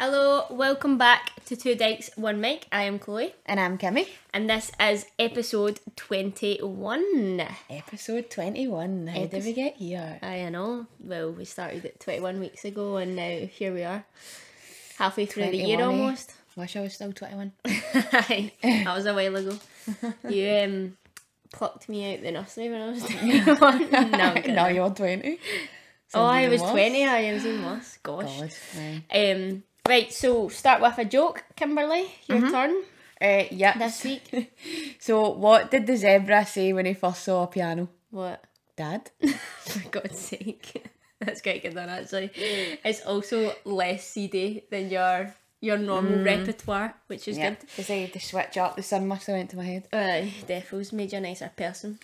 Hello, welcome back to Two Dykes, One Mic. I am Chloe, And I'm Kimmy. and this is episode 21. Episode 21. How did we get here? I know, well, we started it 21 weeks ago, and now here we are, halfway through the year 21, eh? almost. Wish I was still 21. Aye, that was a while ago. You um, plucked me out the nursery when I was 21. no, you're 20. Oh, I was even 20, I was in worse. Gosh. God, Um, right, so start with a joke, Kimberly. Your turn Uh, yeah. this week. So, what did the zebra say when he first saw a piano? what? Dad? For God's sake. That's quite good one actually. It's also less seedy than your your normal repertoire, which is yeah. good. Decided to switch up. The sun must have went to my head. Aye, Defos made you a nicer person.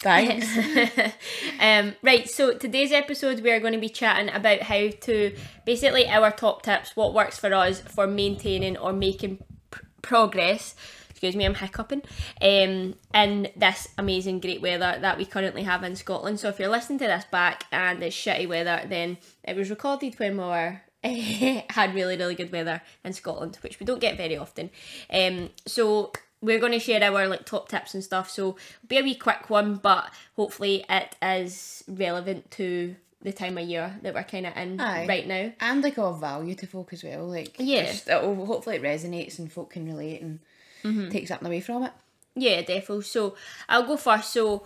Thanks. um, right, so today's episode we are going to be chatting about how to basically our top tips, what works for us for maintaining or making pr- progress. Excuse me, I'm hiccuping. Um, in this amazing great weather that we currently have in Scotland. So if you're listening to this back and it's shitty weather, then it was recorded when we were had really really good weather in Scotland, which we don't get very often. Um, so we're going to share our like top tips and stuff. So be a wee quick one, but hopefully it is relevant to the time of year that we're kind of in Aye. right now. and like of value to folk as well. Like, Yeah. just- it'll, hopefully it resonates and folk can relate and Mm-hmm. take something away from it. Yeah, definitely. So I'll go first. So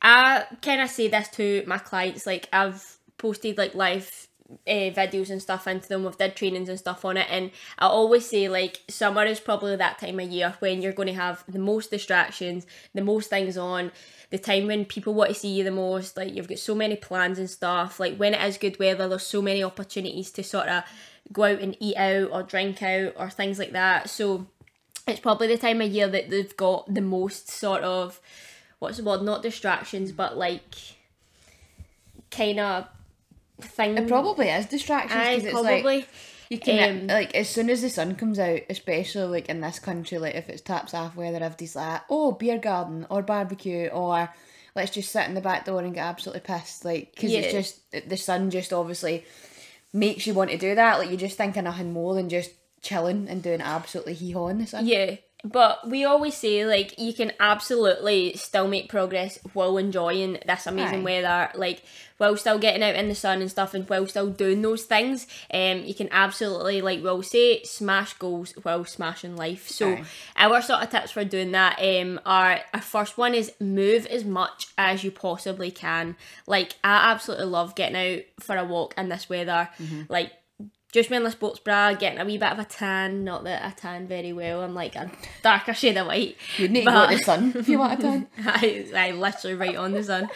I kind of say this to my clients. Like I've posted like live uh, videos and stuff into them. We've did trainings and stuff on it, and I always say like summer is probably that time of year when you're going to have the most distractions, the most things on. The time when people want to see you the most, like you've got so many plans and stuff. Like when it is good weather, there's so many opportunities to sort of go out and eat out or drink out or things like that. So it's probably the time of year that they've got the most sort of what's the word not distractions but like kind of thing It probably is distractions because it's like probably You can Um, like as soon as the sun comes out, especially like in this country, like if it's taps off weather, everybody's like, oh, beer garden or barbecue or let's just sit in the back door and get absolutely pissed, like because it's just the sun just obviously makes you want to do that. Like you're just think of nothing more than just chilling and doing absolutely hee haw in the sun. yeah but we always say like you can absolutely still make progress while enjoying this amazing Aye. weather like while still getting out in the sun and stuff and while still doing those things. Um you can absolutely like we'll say smash goals while smashing life. So Aye. our sort of tips for doing that um are our first one is move as much as you possibly can. Like i absolutely love getting out for a walk in this weather. Like just wearing a sports bra, getting a wee bit of a tan. Not that I tan very well. I'm like a darker shade of white. You need to go But- to the sun if you want to tan. I, I literally right on the sun.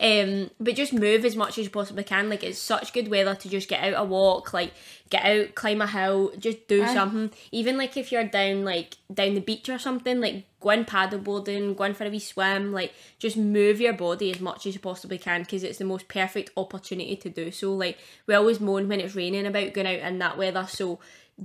Um, but just move as much as you possibly can. Like it's such good weather to just get out a walk, like get out, climb a hill, just do Aye. something. Even like if you're down like down the beach or something, like go in paddleboarding, go in for a wee swim, like just move your body as much as you possibly can because it's the most perfect opportunity to do so. Like we always moan when it's raining about going out in that weather, so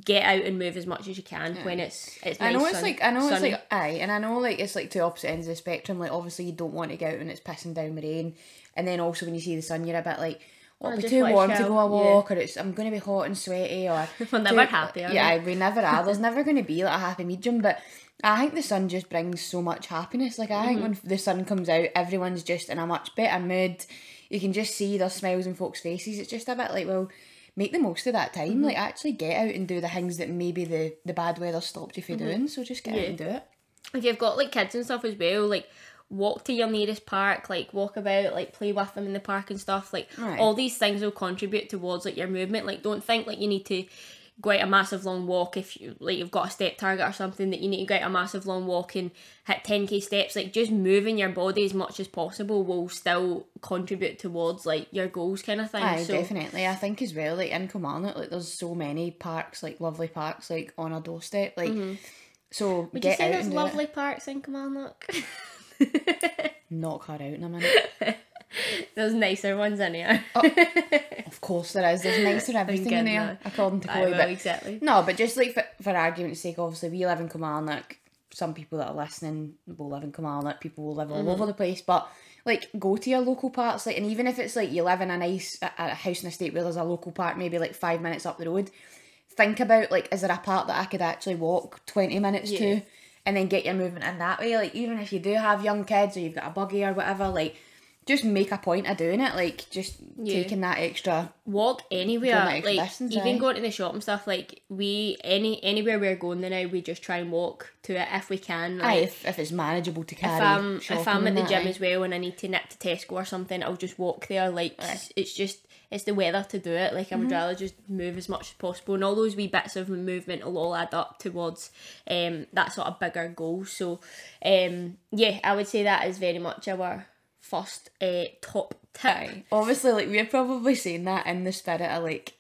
get out and move as much as you can when it's it's I know it's sun- like I know sunny. it's like aye, and I know like it's like two opposite ends of the spectrum. Like obviously you don't want to go out when it's pissing down with rain, and then also when you see the sun, you're a bit like, oh, it'll be too warm to chill, go a yeah. walk, or it's I'm going to be hot and sweaty, or We're never too- happy, Yeah, we? we never are. There's never going to be like a happy medium, but. I think the sun just brings so much happiness. Like I think Mm-hmm. when the sun comes out, everyone's just in a much better mood. You can just see their smiles on folks' faces. It's just a bit like, well, make the most of that time. Mm-hmm. Like actually get out and do the things that maybe the the bad weather stopped you from doing. So just get out Mm-hmm. And do it. if you've got like kids and stuff as well, like walk to your nearest park, like walk about, like play with them in the park and stuff. Like Aye. all these things will contribute towards like your movement. Like don't think like you need to go out a massive long walk if you like you've got a step target or something that you need to go out a massive long walk and hit 10k steps like just moving your body as much as possible will still contribute towards like your goals kind of thing Aye, so definitely. I think as well, like in Kilmarnock, like there's so many parks, like lovely parks, like on our doorstep. Like, so Mm-hmm. would get you say out there's lovely it. parks in Kilmarnock Knock her out in a minute. there's nicer ones in here oh, of course there is. There's nicer everything in there, according to I Chloe. will, But exactly no, but just like for, for argument's sake, obviously we live in Kilmarnock. Some people that are listening will live in Kilmarnock. People will live all over mm-hmm. the place, but like go to your local parks. Like, and even if it's like you live in a nice a, a house and estate where there's a local park, maybe like five minutes up the road. think about like is there a park that I could actually walk twenty minutes Yeah. to, and then get your movement in that way. Like even if you do have young kids or you've got a buggy or whatever, like just make a point of doing it. Like just Yeah. taking that extra. walk anywhere extra like distance, even aye. going to the shop and stuff like we any anywhere we're going now we just try and walk to it if we can like, Aye, if, if it's manageable to carry. if I'm if I'm at the gym as well and I need to nip to Tesco or something, I'll just walk there. Like it's, it's just it's the weather to do it. Like I Mm-hmm. would rather just move as much as possible, and all those wee bits of movement will all add up towards um that sort of bigger goal. So um yeah, I would say that is very much our first uh, top tip. Aye. Obviously, like we're probably saying that in the spirit of like,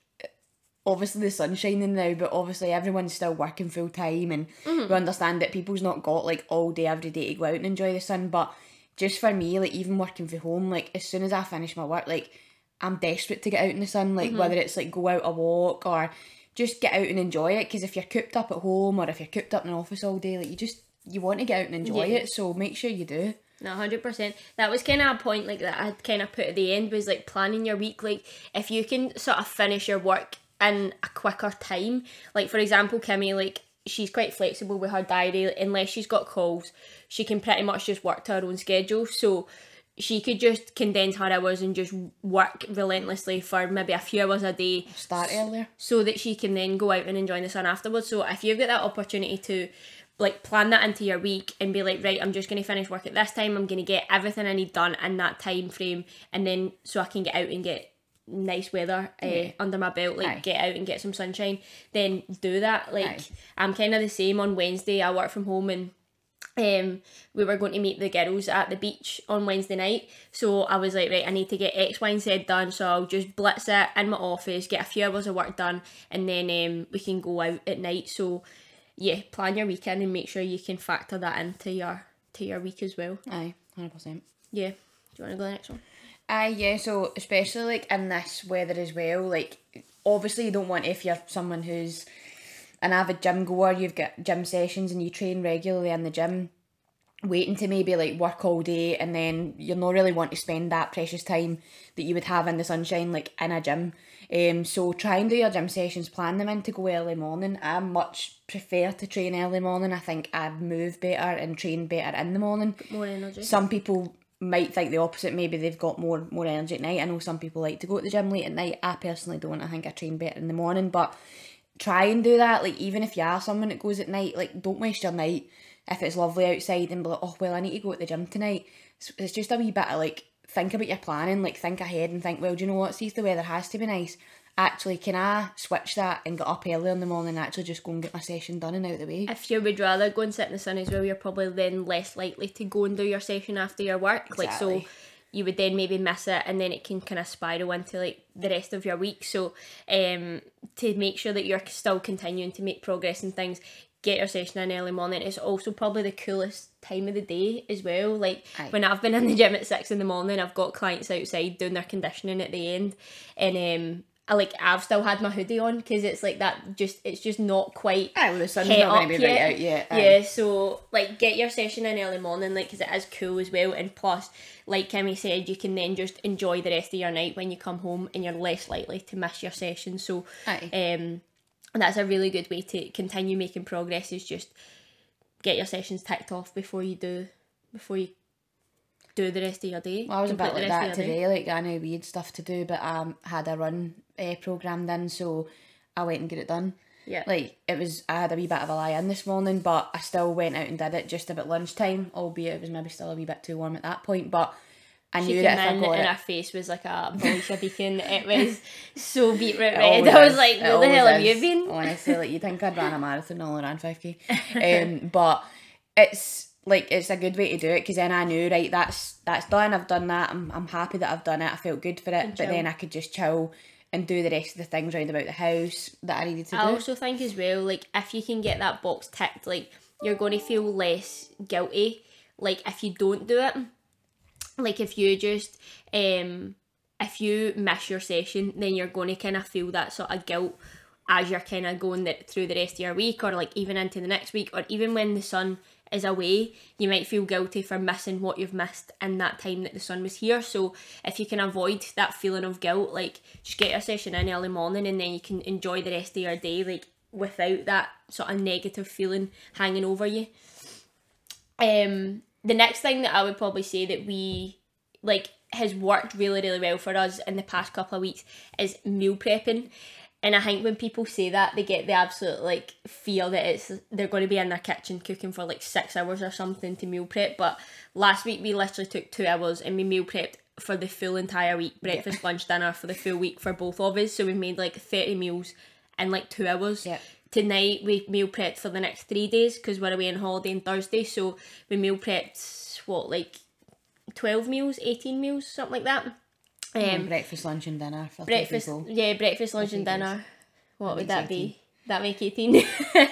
obviously the sun's shining now, but obviously everyone's still working full time, and Mm-hmm. we understand that people's not got like all day every day to go out and enjoy the sun. But just for me, like even working from home, like as soon as I finish my work, like I'm desperate to get out in the sun, Mm-hmm. like whether it's like go out a walk or just get out and enjoy it. Because if you're cooped up at home or if you're cooped up in an office all day, like you just you want to get out and enjoy Yeah. it. So make sure you do. No, hundred percent. That was kind of a point like that I kind of put at the end was like planning your week. Like if you can sort of finish your work in a quicker time. Like for example, Kimmy, like she's quite flexible with her diary. Unless she's got calls, she can pretty much just work to her own schedule. So she could just condense her hours and just work relentlessly for maybe a few hours a day Start earlier. so that she can then go out and enjoy the sun afterwards. So if you've got that opportunity to like plan that into your week and be like, right, I'm just gonna finish work at this time, I'm gonna get everything I need done in that time frame and then so I can get out and get nice weather uh, under my belt, like Aye. get out and get some sunshine, then do that. Like Aye. I'm kind of the same on Wednesday. I work from home and um, we were going to meet the girls at the beach on Wednesday night. So I was like, right, I need to get X, Y, and Z done. So I'll just blitz it in my office, get a few hours of work done, and then um, we can go out at night. So yeah, plan your weekend and make sure you can factor that into your to your week as well. Aye, hundred percent. Yeah. Do you want to go to the next one? Aye, yeah, so especially like in this weather as well, like obviously you don't want if you're someone who's an avid gym goer, you've got gym sessions and you train regularly in the gym, waiting to maybe like work all day and then you'll not really want to spend that precious time that you would have in the sunshine like in a gym. Um so try and do your gym sessions, plan them in to go early morning. I much prefer to train early morning. I think I move better and train better in the morning More energy. some people might think the opposite. Maybe they've got more more energy at night. I know some people like to go to the gym late at night. I personally don't. I think I train better in the morning. But try and do that. Like even if you are someone that goes at night, like don't waste your night if it's lovely outside and be like, oh well, I need to go to the gym tonight. It's, it's just a wee bit of like think about your planning. Like think ahead and think, well, do you know what? See if the weather has to be nice. Actually, can I switch that and get up early in the morning and actually just go and get my session done and out of the way? if you would rather go and sit in the sun as well, you're probably then less likely to go and do your session after your work. Like so you would then maybe miss it and then it can kind of spiral into like the rest of your week. So um to make sure that you're still continuing to make progress and things, get your session in early morning. It's also probably the coolest time of the day as well. Like Aye. when I've been in the gym at six in the morning, I've got clients outside doing their conditioning at the end, and um, I like I've still had my hoodie on because it's like that. Just it's just not quite Aye, well, the sun's not going to be yet. right out yet. aye. Yeah, so like get your session in early morning, like because it is cool as well. And plus, like Kimmy said, you can then just enjoy the rest of your night when you come home, and you're less likely to miss your session. So, Aye. um, that's a really good way to continue making progress. Is just get your sessions ticked off before you do before you do the rest of your day. Well, I was a bit like that day. today. Like I know we had stuff to do, but I um, had a run uh, programmed in, so I went and get it done. Yeah. Like it was, I had a wee bit of a lie in this morning, but I still went out and did it just about lunchtime. Albeit it was maybe still a wee bit too warm at that point, but I She knew came that if I in got and it, her face was like a Belisha beacon. It was so beetroot red. I was is. like, where the hell have you been? Honestly, like you think I'd ran a marathon, I only ran five k. Um, but it's like it's a good way to do it because then I knew right that's that's done. I've done that. I'm I'm happy that I've done it. I felt good for it. But chill. then I could just chill and do the rest of the things round about the house that I needed to I do. I also think as well, like if you can get that box ticked, like you're going to feel less guilty. Like if you don't do it, like if you just um if you miss your session, then you're going to kind of feel that sort of guilt as you're kind of going the, through the rest of your week, or like even into the next week, or even when the sun is away, you might feel guilty for missing what you've missed in that time that the sun was here. So if you can avoid that feeling of guilt, like just get your session in early morning and then you can enjoy the rest of your day, like without that sort of negative feeling hanging over you. Um, the next thing that I would probably say that we like has worked really really well for us in the past couple of weeks is meal prepping. And I think when people say that, they get the absolute like fear that it's they're going to be in their kitchen cooking for like six hours or something to meal prep. But last week we literally took two hours and we meal prepped for the full entire week, breakfast, yeah. lunch, dinner for the full week for both of us. So we made like thirty meals in like two hours. Yeah. Tonight we meal prepped for the next three days because we're away on holiday on Thursday. So we meal prepped what like twelve meals, eighteen meals, something like that. Um, breakfast, lunch, and dinner for breakfast. Yeah, breakfast, lunch, and dinner. What would that 18. be? That make eighteen.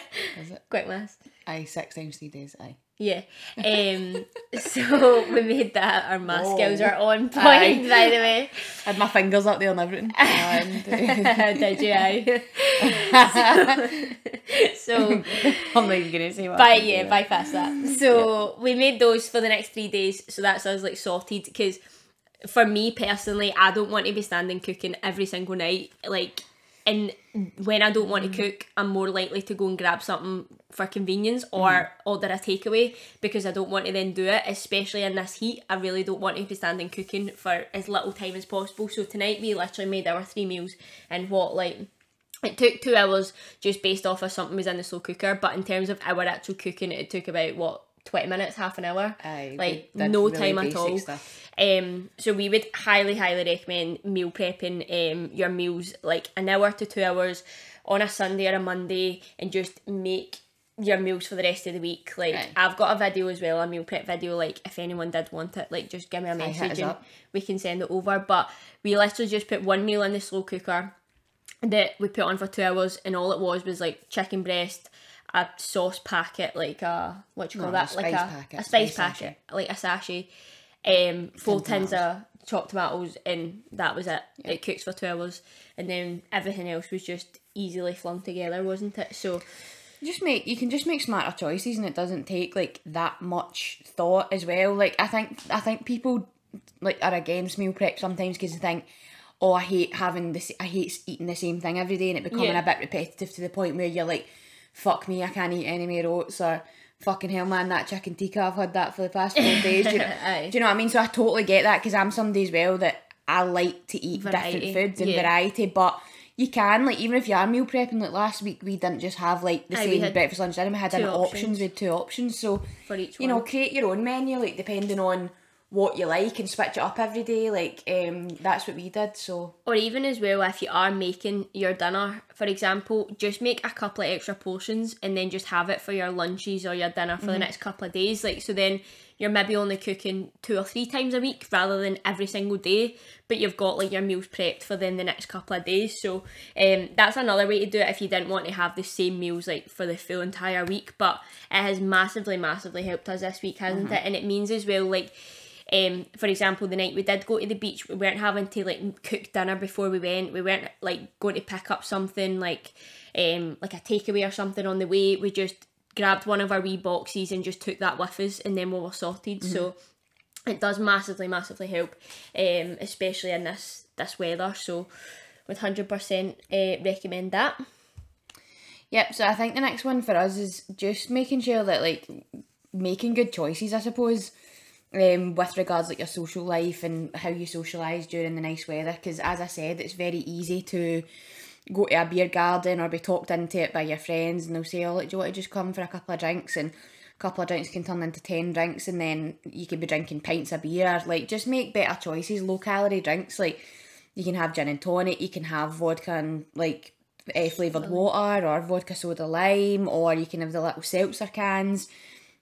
Quick maths. Aye, six times three days. Aye. Yeah. Um, so we made that. Our math Whoa. skills are on point, Aye. by the way. Had my fingers up there and everything. And, Did you? Aye. so, so I'm not even gonna say what. By yeah, bypass that. So yeah. we made those for the next three days. So that's us like sorted because for me personally, I don't want to be standing cooking every single night. Like, and when I don't want to mm. cook, I'm more likely to go and grab something for convenience or mm. order a takeaway because I don't want to then do it, especially in this heat. I really don't want to be standing cooking for as little time as possible. So tonight we literally made our three meals and what like it took two hours just based off of something was in the slow cooker, but in terms of our actual cooking, it took about what 20 minutes, half an hour. Aye, like no really time at all. Um so we would highly, highly recommend meal prepping um your meals like an hour to two hours on a Sunday or a Monday and just make your meals for the rest of the week. Like right. I've got a video as well, a meal prep video. Like if anyone did want it, like just give me a message and up. we can send it over. But we literally just put one meal in the slow cooker that we put on for two hours, and all it was was like chicken breast, a sauce packet, like a what do you call no, that, like a, packet, a spice, packet, like a sachet, um, four tins of chopped tomatoes, and that was it. Yeah. It cooks for two hours, and then everything else was just easily flung together, wasn't it? So just make you can just make smarter choices, and it doesn't take like that much thought as well. Like I think I think people like are against meal prep sometimes because they think oh, I hate having this, I hate eating the same thing every day and it becoming yeah. a bit repetitive to the point where you're like, fuck me, I can't eat any more oats or fucking hell, man, that chicken tikka, I've had that for the past four days. Do you, know, do you know what I mean? So I totally get that because I'm somebody as well that I like to eat variety. different foods and yeah. variety, but you can like even if you are meal prepping like last week we didn't just have like the Aye, same breakfast lunch dinner we had options. options with two options so for each you know create your own menu like depending on what you like and switch it up every day. Like um, that's what we did. So or even as well, if you are making your dinner, for example, just make a couple of extra portions and then just have it for your lunches or your dinner for mm-hmm. the next couple of days. Like so, then you're maybe only cooking two or three times a week rather than every single day. But you've got like your meals prepped for then the next couple of days. So um, that's another way to do it if you didn't want to have the same meals like for the full entire week. But it has massively, massively helped us this week, hasn't mm-hmm. it? And it means as well like um, for example, the night we did go to the beach, we weren't having to like cook dinner before we went. We weren't like going to pick up something like um, like a takeaway or something on the way. We just grabbed one of our wee boxes and just took that with us, and then we were sorted. Mm-hmm. So it does massively, massively help, um, especially in this this weather. So would hundred percent uh, recommend that. Yep. So I think the next one for us is just making sure that like making good choices. I suppose um, with regards like your social life and how you socialise during the nice weather. Because as I said, it's very easy to go to a beer garden or be talked into it by your friends, and they'll say, "Oh, like, do you want to just come for a couple of drinks?" and a couple of drinks can turn into 10 drinks and then you could be drinking pints of beer like just make better choices low calorie drinks like you can have gin and tonic you can have vodka and like uh, flavoured water or vodka soda lime or you can have the little seltzer cans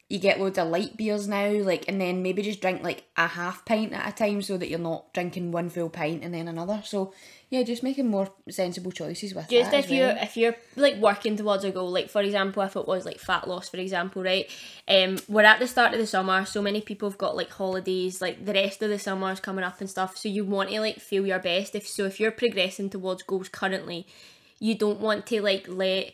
you get loads of light beers now, like, and then maybe just drink like a half pint at a time so that you're not drinking one full pint and then another. So yeah, just making more sensible choices with just if you're well. if you're like working towards a goal, like for example, if it was like fat loss, for example, right? Um, we're at the start of the summer, so many people have got like holidays, like the rest of the summer is coming up and stuff. So you want to like feel your best. If so, if you're progressing towards goals currently, you don't want to like let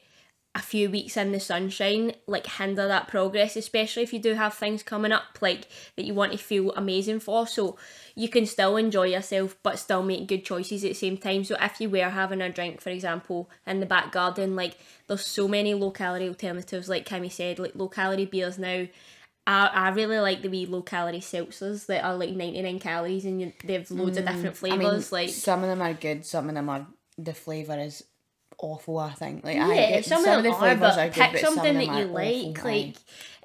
a few weeks in the sunshine like hinder that progress especially if you do have things coming up like that you want to feel amazing for. So you can still enjoy yourself but still make good choices at the same time. So if you were having a drink for example in the back garden like there's so many low calorie alternatives like Kimmy said like low calorie beers now. I, I really like the wee low calorie seltzers that are like 99 calories and you, they have loads of different Mm, I mean, like some of them are good, some of them are the flavour is awful. I think. Like I yeah, get, some, of them are, but good, pick but some something that you like. Like,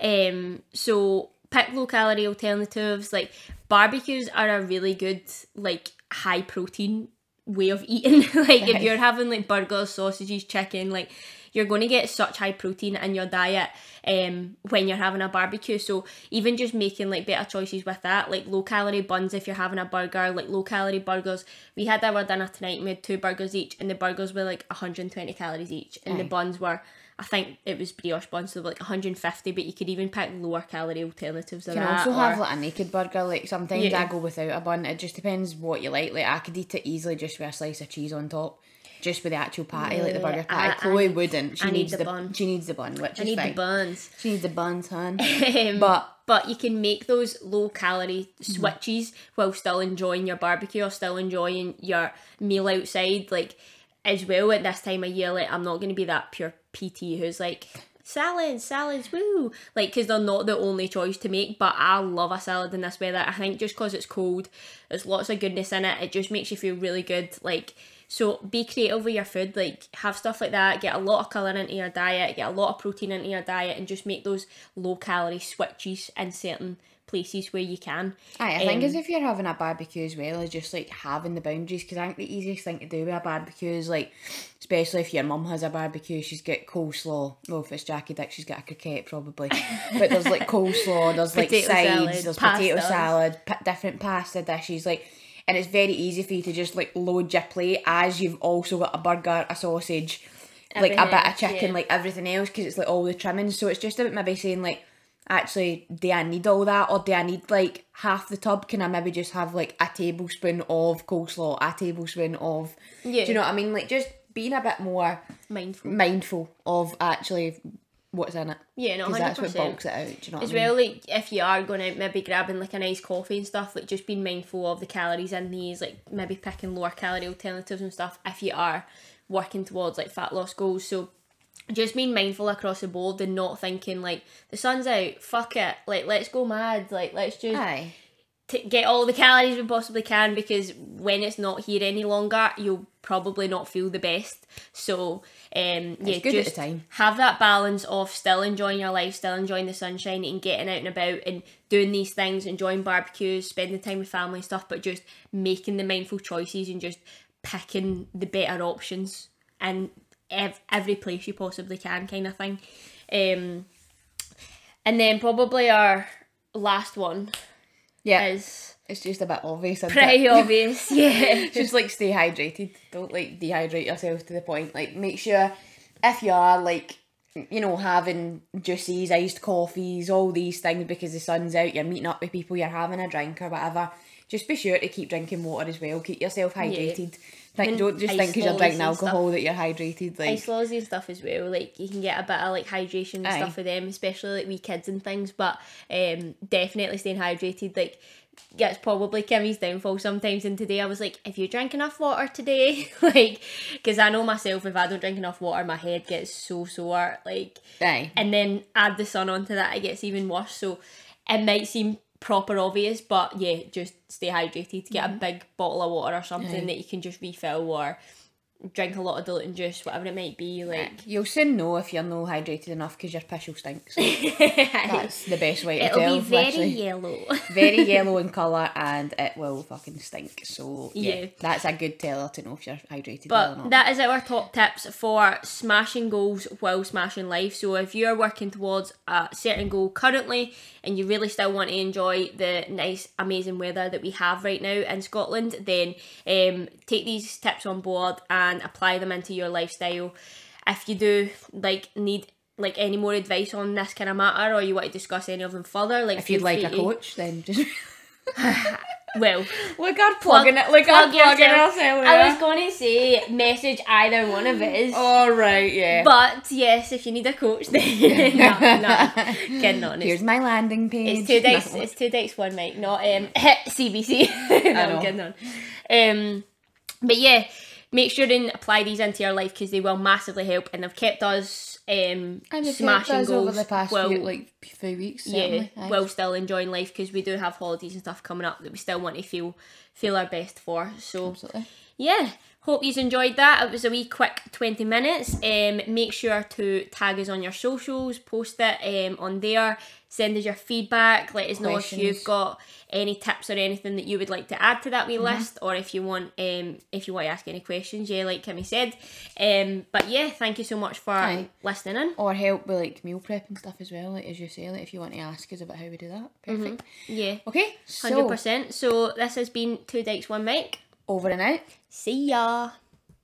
um, so pick low calorie alternatives. Like barbecues are a really good like high protein way of eating. like if you're having like burgers, sausages, chicken, like you're going to get such high protein in your diet um when you're having a barbecue so even just making like better choices with that like low calorie buns if you're having a burger like low calorie burgers we had our dinner tonight we had two burgers each and the burgers were like 120 calories each and the buns were I think it was brioche buns, so like 150, but you could even pick lower calorie alternatives You can that. also or- have like a naked burger. Like sometimes Yeah. I go without a bun. It just depends what you like. Like I could eat it easily just with a slice of cheese on top, just with the actual patty, like the burger patty. I- I Chloe need- wouldn't. She I need needs the the, bun. She needs the bun, which I is need fine. the buns. She needs the buns, hun. Um, But- but you can make those low calorie switches while still enjoying your barbecue or still enjoying your meal outside. Like as well at this time of year, like I'm not going to be that pure PT who's like salads, salads, woo, like because they're not the only choice to make. But I love a salad in this weather. I think just because it's cold, there's lots of goodness in it. It just makes you feel really good. Like. So be creative with your food, like have stuff like that, get a lot of colour into your diet, get a lot of protein into your diet and just make those low calorie switches in certain places where you can. Aye, I think Um, as if you're having a barbecue as well, is just like having the boundaries. Because I think the easiest thing to do with a barbecue is like, especially if your mum has a barbecue, she's got coleslaw. Well, if it's Jackie Dick, she's got a croquette probably. but there's like coleslaw, there's like sides, salad, there's potato salad, pa- different pasta dishes. Like, and it's very easy for you to just like load your plate as you've also got a burger, a sausage, like a Everything bit of chicken, yeah. like everything else, because it's like all the trimmings. So it's just about maybe saying like actually, do I need all that or do I need like half the tub? Can I maybe just have like a tablespoon of coleslaw, a tablespoon of. Yeah. Do you know what I mean? Like just being a bit more Mindful. mindful of actually what's in it. Yeah, no, that's what bulks it out. Do you know As I mean? well, like if you are going out, maybe grabbing like a nice coffee and stuff, like just being mindful of the calories in these, like maybe picking lower calorie alternatives and stuff. If you are working towards like fat loss goals, so just being mindful across the board and not thinking like the sun's out, fuck it, like let's go mad, like let's just Aye. T- get all the calories we possibly can because when it's not here any longer, you'll probably not feel the best. So, um, yeah, just have that balance of still enjoying your life, still enjoying the sunshine, and getting out and about and doing these things, enjoying barbecues, spending time with family and stuff, but just making the mindful choices and just picking the better options in ev- every place you possibly can, kind of thing. Um, and then probably our last one Yeah. is It's just a bit obvious. pretty it? obvious. Yeah. just like stay hydrated. Don't like dehydrate yourself to the point. Like make sure if you are like you know having juices, iced coffees, all these things because the sun's out, you're meeting up with people, you're having a drink or whatever. Just be sure to keep drinking water as well. Keep yourself hydrated. Think, don't just think because you're drinking and stuff. alcohol that you're hydrated. Like ice laws and stuff as well. Like you can get a bit of like hydration and Aye. stuff for them, especially like wee kids and things. But um, definitely staying hydrated. Like yeah, it's probably Kimmy's downfall sometimes. And today I was like, if you drink enough water today, like, because I know myself, if I don't drink enough water, my head gets so sore. Like, aye. and then add the sun onto that, it gets even worse. So it might seem proper obvious, but yeah, just stay hydrated. Get a mm-hmm. big bottle of water or something Aye. that you can just refill or drink a lot of diluting juice, whatever it might be. Like, You'll soon know if you're not hydrated enough because your piss will stink. So that's the best way to it'll tell. be very literally. yellow. very yellow in colour and it will fucking stink. So yeah, Yeah. that's a good teller to know if you're hydrated well or But not. that is our top tips for smashing goals while smashing life. So if you're working towards a certain goal currently and you really still want to enjoy the nice, amazing weather that we have right now in Scotland, then um, take these tips on board and apply them into your lifestyle. If you do like need like any more advice on this kind of matter or you want to discuss any of them further, like if you'd like a to- coach, then just well, Look, our plugging it. Look, our plug plugging yourself. ourselves. I was going to say message either one of us. All right, yeah. But yes, if you need a coach, then no, no, on. Here's my landing page. it's two dicks. No. It's two dicks, one mic, not um CBC. no. I'm kidding on. Um, but yeah, make sure and apply these into your life because they will massively help, and they've kept us um And smashing goals. over the past well, few, like few weeks. yeah, Certainly. Aye. while still enjoying life because we do have holidays and stuff coming up that we still want to feel feel our best for. So absolutely. Yeah hope you've enjoyed that. It was a wee quick 20 minutes. Um make sure to tag us on your socials post it um on there send us your feedback let us know if you've got any tips or anything that you would like to add to that wee Mm-hmm. list or if you want um if you want to ask any questions yeah like kimmy said. Um but yeah thank you so much for Aye. listening in. Or help with like meal prep and stuff as well, like as you say, like if you want to ask us about how we do that. Perfect. yeah. Okay, 100% so so this has been two dykes one mic over and out. see ya